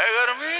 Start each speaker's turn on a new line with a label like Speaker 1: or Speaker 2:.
Speaker 1: I gotta.